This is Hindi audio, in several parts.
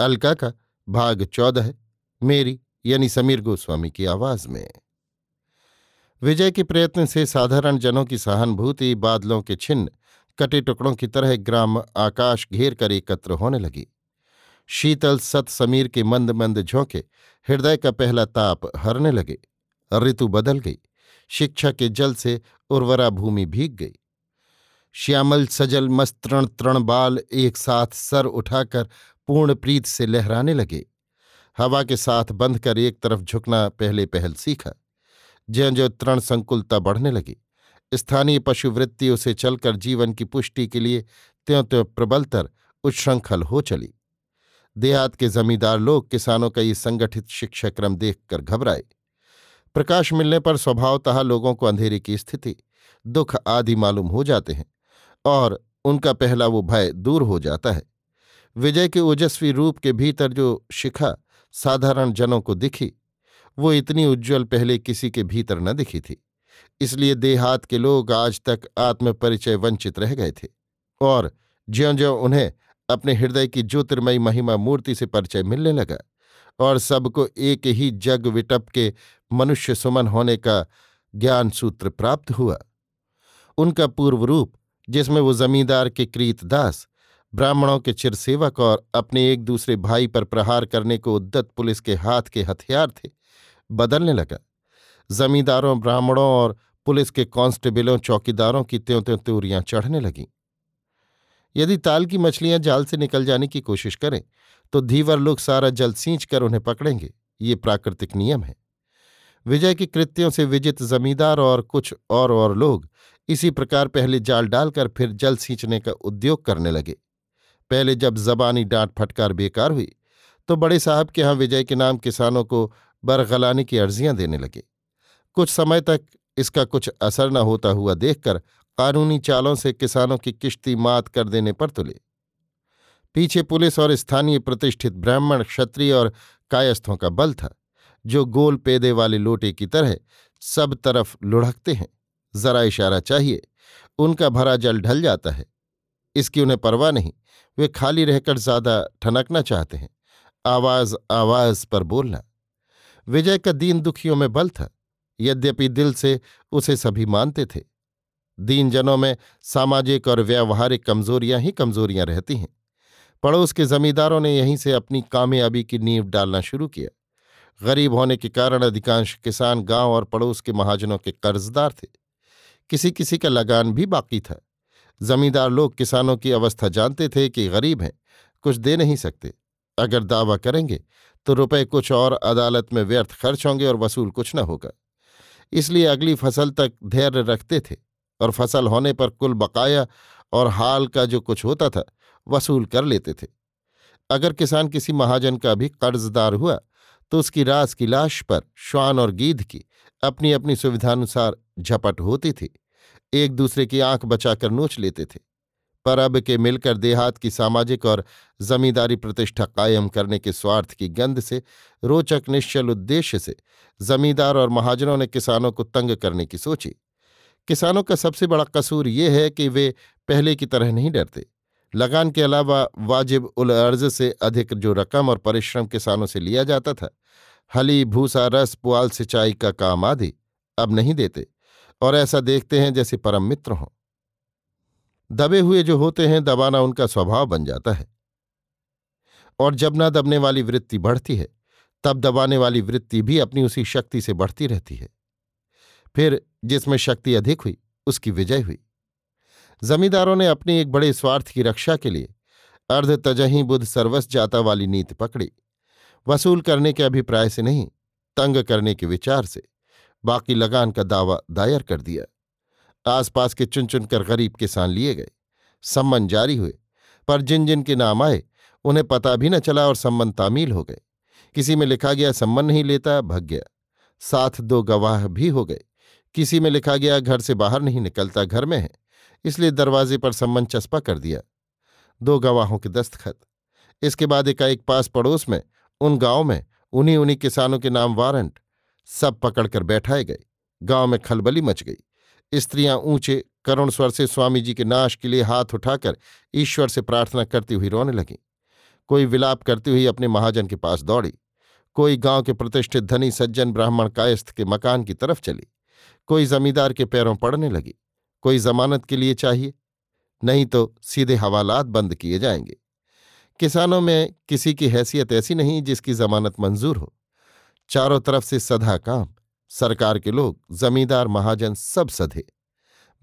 अलका का भाग चौदह मेरी यानी समीर गोस्वामी की आवाज़ में। विजय के प्रयत्न से साधारण जनों की सहानुभूति, बादलों के छिन्न, कटे टुकड़ों की तरह ग्राम आकाश घेर कर एकत्र होने लगी। शीतल सत समीर के मंद मंद झोंके हृदय का पहला ताप हरने लगे। ऋतु बदल गई, शिक्षा के जल से उर्वरा भूमि भीग गई। श्यामल, सजल मस्त्रण तृण बाल एक साथ सर उठाकर पूर्ण प्रीत से लहराने लगे। हवा के साथ बंध कर एक तरफ़ झुकना पहले पहल सीखा। ज्यो ज्यो तृण संकुलता बढ़ने लगी, स्थानीय पशुवृत्ति उसे चलकर जीवन की पुष्टि के लिए त्यों त्यों प्रबलतर उच्छृंखल हो चली। देहात के जमींदार लोग किसानों का ये संगठित शिक्षा क्रम देखकर घबराए। प्रकाश मिलने पर स्वभावतः लोगों को अंधेरे की स्थिति, दुख आदि मालूम हो जाते हैं और उनका पहला वो भय दूर हो जाता है। विजय के ओजस्वी रूप के भीतर जो शिखा साधारण जनों को दिखी, वो इतनी उज्ज्वल पहले किसी के भीतर न दिखी थी। इसलिए देहात के लोग आज तक आत्मपरिचय वंचित रह गए थे और ज्यो ज्यो उन्हें अपने हृदय की ज्योतिर्मयी महिमा मूर्ति से परिचय मिलने लगा और सबको एक ही जग विटप के मनुष्य सुमन होने का ज्ञान सूत्र प्राप्त हुआ। उनका पूर्व रूप जिसमें वो जमींदार के कृतदास ब्राह्मणों के चिरसेवक और अपने एक दूसरे भाई पर प्रहार करने को उद्दत पुलिस के हाथ के हथियार थे, बदलने लगा। जमींदारों, ब्राह्मणों और पुलिस के कांस्टेबलों, चौकीदारों की त्यों त्यों त्योरियाँ चढ़ने लगीं। यदि ताल की मछलियाँ जाल से निकल जाने की कोशिश करें तो धीवर लोग सारा जल सींच कर उन्हें पकड़ेंगे। ये प्राकृतिक नियम है। विजय के कृत्यों से विजित जमींदार और कुछ और और लोग इसी प्रकार पहले जाल डालकर फिर जल सींचने का उद्योग करने लगे। पहले जब जबानी डांट फटकार बेकार हुई तो बड़े साहब के यहाँ विजय के नाम किसानों को बरगलाने की अर्जियाँ देने लगे। कुछ समय तक इसका कुछ असर न होता हुआ देखकर कानूनी चालों से किसानों की किश्ती मात कर देने पर तुले। पीछे पुलिस और स्थानीय प्रतिष्ठित ब्राह्मण, क्षत्रिय और कायस्थों का बल था, जो गोल पेदे वाले लोटे की तरह सब तरफ़ लुढ़कते हैं। जरा इशारा चाहिए, उनका भरा जल ढल जाता है। इसकी उन्हें परवाह नहीं। वे खाली रहकर ज़्यादा ठनकना चाहते हैं। आवाज़ आवाज़ पर बोलना। विजय का दीन दुखियों में बल था। यद्यपि दिल से उसे सभी मानते थे। दीन जनों में सामाजिक और व्यावहारिक कमजोरियाँ ही कमजोरियाँ रहती हैं। पड़ोस के जमींदारों ने यहीं से अपनी कामयाबी की नींव डालना शुरू किया। गरीब होने के कारण अधिकांश किसान गाँव और पड़ोस के महाजनों के कर्जदार थे। किसी किसी का लगान भी बाकी था। जमींदार लोग किसानों की अवस्था जानते थे कि गरीब हैं, कुछ दे नहीं सकते। अगर दावा करेंगे तो रुपए कुछ और अदालत में व्यर्थ खर्च होंगे और वसूल कुछ न होगा। इसलिए अगली फ़सल तक धैर्य रखते थे और फ़सल होने पर कुल बकाया और हाल का जो कुछ होता था, वसूल कर लेते थे। अगर किसान किसी महाजन का भी कर्जदार हुआ तो उसकी रास की लाश पर श्वान और गीध की अपनी अपनी सुविधानुसार झपट होती थी। एक दूसरे की आँख बचाकर नोच लेते थे। पर अब के मिलकर देहात की सामाजिक और जमींदारी प्रतिष्ठा कायम करने के स्वार्थ की गंध से, रोचक निश्चल उद्देश्य से जमींदार और महाजनों ने किसानों को तंग करने की सोची। किसानों का सबसे बड़ा कसूर ये है कि वे पहले की तरह नहीं डरते। लगान के अलावा वाजिब उल अर्ज़ से अधिक जो रकम और परिश्रम किसानों से लिया जाता था, हली, भूसा, रस, पुआल, सिंचाई का काम आदि अब नहीं देते। और ऐसा देखते हैं जैसे परम मित्र हों। दबे हुए जो होते हैं, दबाना उनका स्वभाव बन जाता है। और जब ना दबने वाली वृत्ति बढ़ती है, तब दबाने वाली वृत्ति भी अपनी उसी शक्ति से बढ़ती रहती है। फिर जिसमें शक्ति अधिक हुई, उसकी विजय हुई। जमींदारों ने अपनी एक बड़े स्वार्थ की रक्षा के लिए अर्ध तजही बुद्ध सर्वस जाता वाली नीति पकड़ी। वसूल करने के अभिप्राय से नहीं, तंग करने के विचार से। बाकी लगान का दावा दायर कर दिया। आसपास के चुन चुनकर गरीब किसान लिए गए। सम्मन जारी हुए, पर जिन जिन के नाम आए, उन्हें पता भी न चला और सम्मन तामील हो गए। किसी में लिखा गया, सम्मन नहीं लेता, भग गया। साथ दो गवाह भी हो गए। किसी में लिखा गया, घर से बाहर नहीं निकलता, घर में है। इसलिए दरवाजे पर सम्मन चस्पा कर दिया। दो गवाहों के दस्तखत। इसके बाद एकाएक पास पड़ोस में, उन गाँव में उन्हीं उन्हीं किसानों के नाम वारंट। सब पकड़कर बैठाए गए। गाँव में खलबली मच गई। स्त्रियाँ ऊँचे, करुण स्वर से स्वामी जी के नाश के लिए हाथ उठाकर ईश्वर से प्रार्थना करती हुई रोने लगी। कोई विलाप करती हुई अपने महाजन के पास दौड़ी। कोई गाँव के प्रतिष्ठित धनी सज्जन ब्राह्मण कायस्थ के मकान की तरफ़ चली। कोई जमींदार के पैरों पड़ने लगी। कोई जमानत के लिए चाहिए। नहीं तो सीधे हवालात बंद किए जाएँगे। किसानों में किसी की हैसियत ऐसी नहीं जिसकी जमानत मंजूर हो। चारों तरफ़ से सधा काम। सरकार के लोग, जमींदार महाजन सब सधे।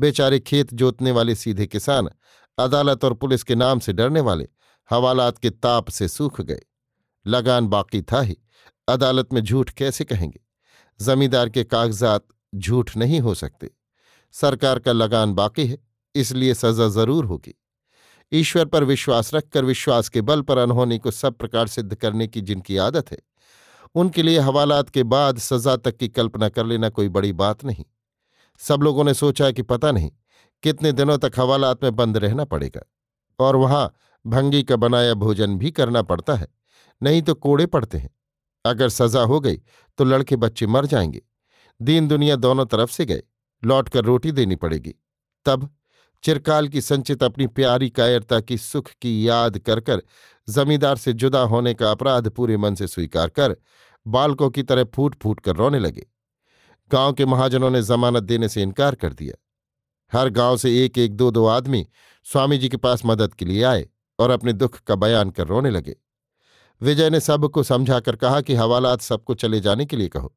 बेचारे खेत जोतने वाले सीधे किसान, अदालत और पुलिस के नाम से डरने वाले, हवालात के ताप से सूख गए। लगान बाकी था ही, अदालत में झूठ कैसे कहेंगे? जमींदार के कागजात झूठ नहीं हो सकते। सरकार का लगान बाकी है, इसलिए सजा ज़रूर होगी। ईश्वर पर विश्वास रखकर विश्वास के बल पर अनहोनी को सब प्रकार सिद्ध करने की जिनकी आदत है उनके लिए हवालात के बाद सजा तक की कल्पना कर लेना कोई बड़ी बात नहीं। सब लोगों ने सोचा कि पता नहीं कितने दिनों तक हवालात में बंद रहना पड़ेगा और वहाँ भंगी का बनाया भोजन भी करना पड़ता है, नहीं तो कोड़े पड़ते हैं। अगर सजा हो गई तो लड़के बच्चे मर जाएँगे। दीन दुनिया दोनों तरफ़ से गए लौट कर रोटी देनी पड़ेगी। तब चिरकाल की संचित अपनी प्यारी कायरता की सुख की याद कर कर जमींदार से जुदा होने का अपराध पूरे मन से स्वीकार कर बालकों की तरह फूट फूट कर रोने लगे। गाँव के महाजनों ने जमानत देने से इनकार कर दिया। हर गाँव से एक एक दो दो आदमी स्वामी जी के पास मदद के लिए आए और अपने दुख का बयान कर रोने लगे। विजय ने सबको समझाकर कहा कि हवालात सबको चले जाने के लिए कहो।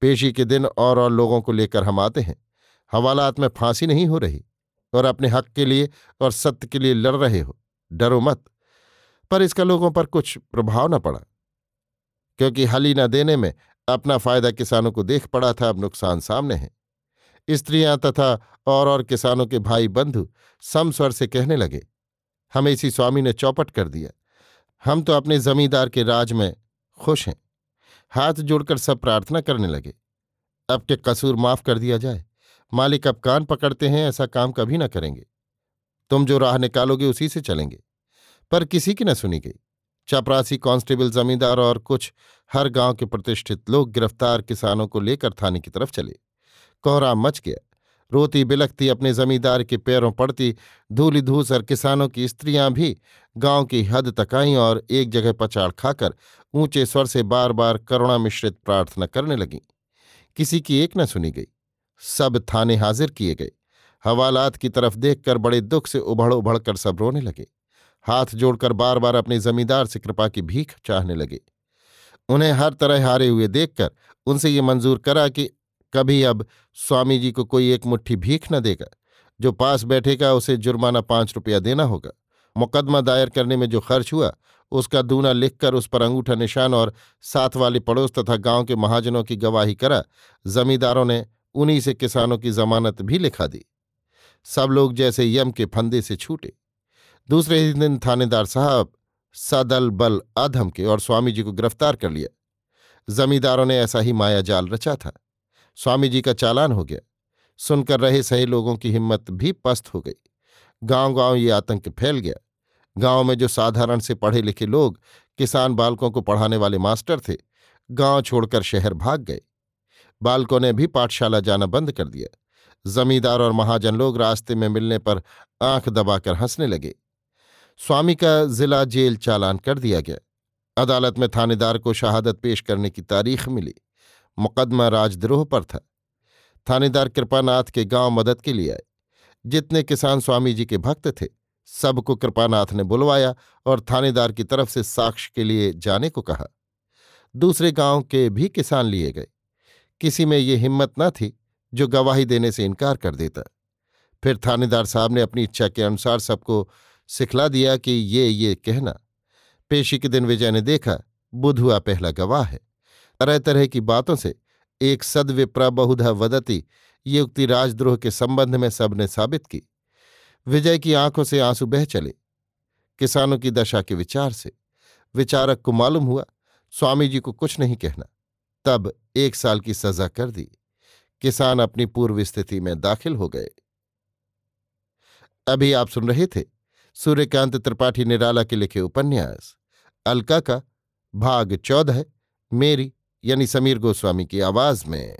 पेशी के दिन और और लोगों को लेकर हम आते हैं। हवालात में फांसी नहीं हो रही और अपने हक के लिए और सत्य के लिए लड़ रहे हो। डरो मत। पर इसका लोगों पर कुछ प्रभाव न पड़ा। क्योंकि हली न देने में अपना फ़ायदा किसानों को देख पड़ा था, अब नुकसान सामने है। स्त्रियाँ तथा और और किसानों के भाई बंधु समस्वर से कहने लगे, हमें इसी स्वामी ने चौपट कर दिया। हम तो अपने जमींदार के राज में खुश हैं। हाथ जोड़कर सब प्रार्थना करने लगे, अब के कसूर माफ़ कर दिया जाए। मालिक अब कान पकड़ते हैं, ऐसा काम कभी ना करेंगे। तुम जो राह निकालोगे उसी से चलेंगे। पर किसी की न सुनी गई। चपरासी कांस्टेबल जमींदार और कुछ हर गाँव के प्रतिष्ठित लोग गिरफ़्तार किसानों को लेकर थाने की तरफ़ चले। कोहरा मच गया। रोती बिलखती अपने जमींदार के पैरों पड़ती। धूली धूसर किसानों की स्त्रियाँ भी गाँव की हद तक आईं और एक जगह पचाड़ खाकर ऊँचे स्वर से बार बार करुणा मिश्रित प्रार्थना करने लगीं। किसी की एक न सुनी गई। सब थाने हाजिर किए गए। हवालात की तरफ़ देखकर बड़े दुख से उभड़ उभड़ कर सब रोने लगे। हाथ जोड़कर बार बार अपने जमींदार से कृपा की भीख चाहने लगे। उन्हें हर तरह हारे हुए देखकर उनसे ये मंजूर करा कि कभी अब स्वामी जी को कोई एक मुट्ठी भीख न देगा। जो पास बैठेगा, उसे जुर्माना पाँच रुपया देना होगा। मुकदमा दायर करने में जो खर्च हुआ, उसका दूना लिखकर उस पर अंगूठा निशान और साथ वाले पड़ोस तथा गाँव के महाजनों की गवाही करा, जमींदारों ने उन्हीं से किसानों की जमानत भी लिखा दी। सब लोग जैसे यम के फंदे से छूटे। दूसरे ही दिन थानेदार साहब सदल बल आधम के और स्वामी जी को गिरफ़्तार कर लिया। जमींदारों ने ऐसा ही माया जाल रचा था। स्वामी जी का चालान हो गया। सुनकर रहे सही लोगों की हिम्मत भी पस्त हो गई। गाँव गाँव ये आतंक फैल गया। गाँव में जो साधारण से पढ़े लिखे लोग, किसान बालकों को पढ़ाने वाले मास्टर थे, गाँव छोड़कर शहर भाग गए। बालकों ने भी पाठशाला जाना बंद कर दिया। जमींदार और महाजन लोग रास्ते में मिलने पर आँख दबाकर हंसने लगे। स्वामी का जिला जेल चालान कर दिया गया। अदालत में थानेदार को शहादत पेश करने की तारीख मिली। मुकदमा राजद्रोह पर था। थानेदार कृपानाथ के गाँव मदद के लिए आए। जितने किसान स्वामी जी के भक्त थे, सबको कृपानाथ ने बुलवाया और थानेदार की तरफ़ से साक्ष्य के लिए जाने को कहा। दूसरे गाँव के भी किसान लिए गए। किसी में ये हिम्मत न थी जो गवाही देने से इनकार कर देता। फिर थानेदार साहब ने अपनी इच्छा के अनुसार सबको सिखला दिया कि ये ये कहना। पेशी के दिन विजय ने देखा, बुधुआ पहला गवाह है। तरह तरह की बातों से एक सदविप्रा बहुधा वदती ये उक्ति राजद्रोह के संबंध में सबने साबित की। विजय की आँखों से आँसू बह चले, किसानों की दशा के विचार से। विचारक को मालूम हुआ, स्वामी जी को कुछ नहीं कहना। तब एक साल की सजा कर दी। किसान अपनी पूर्व स्थिति में दाखिल हो गए। अभी आप सुन रहे थे सूर्यकांत त्रिपाठी निराला के लिखे उपन्यास। अलका का भाग चौदह मेरी यानी समीर गोस्वामी की आवाज़ में।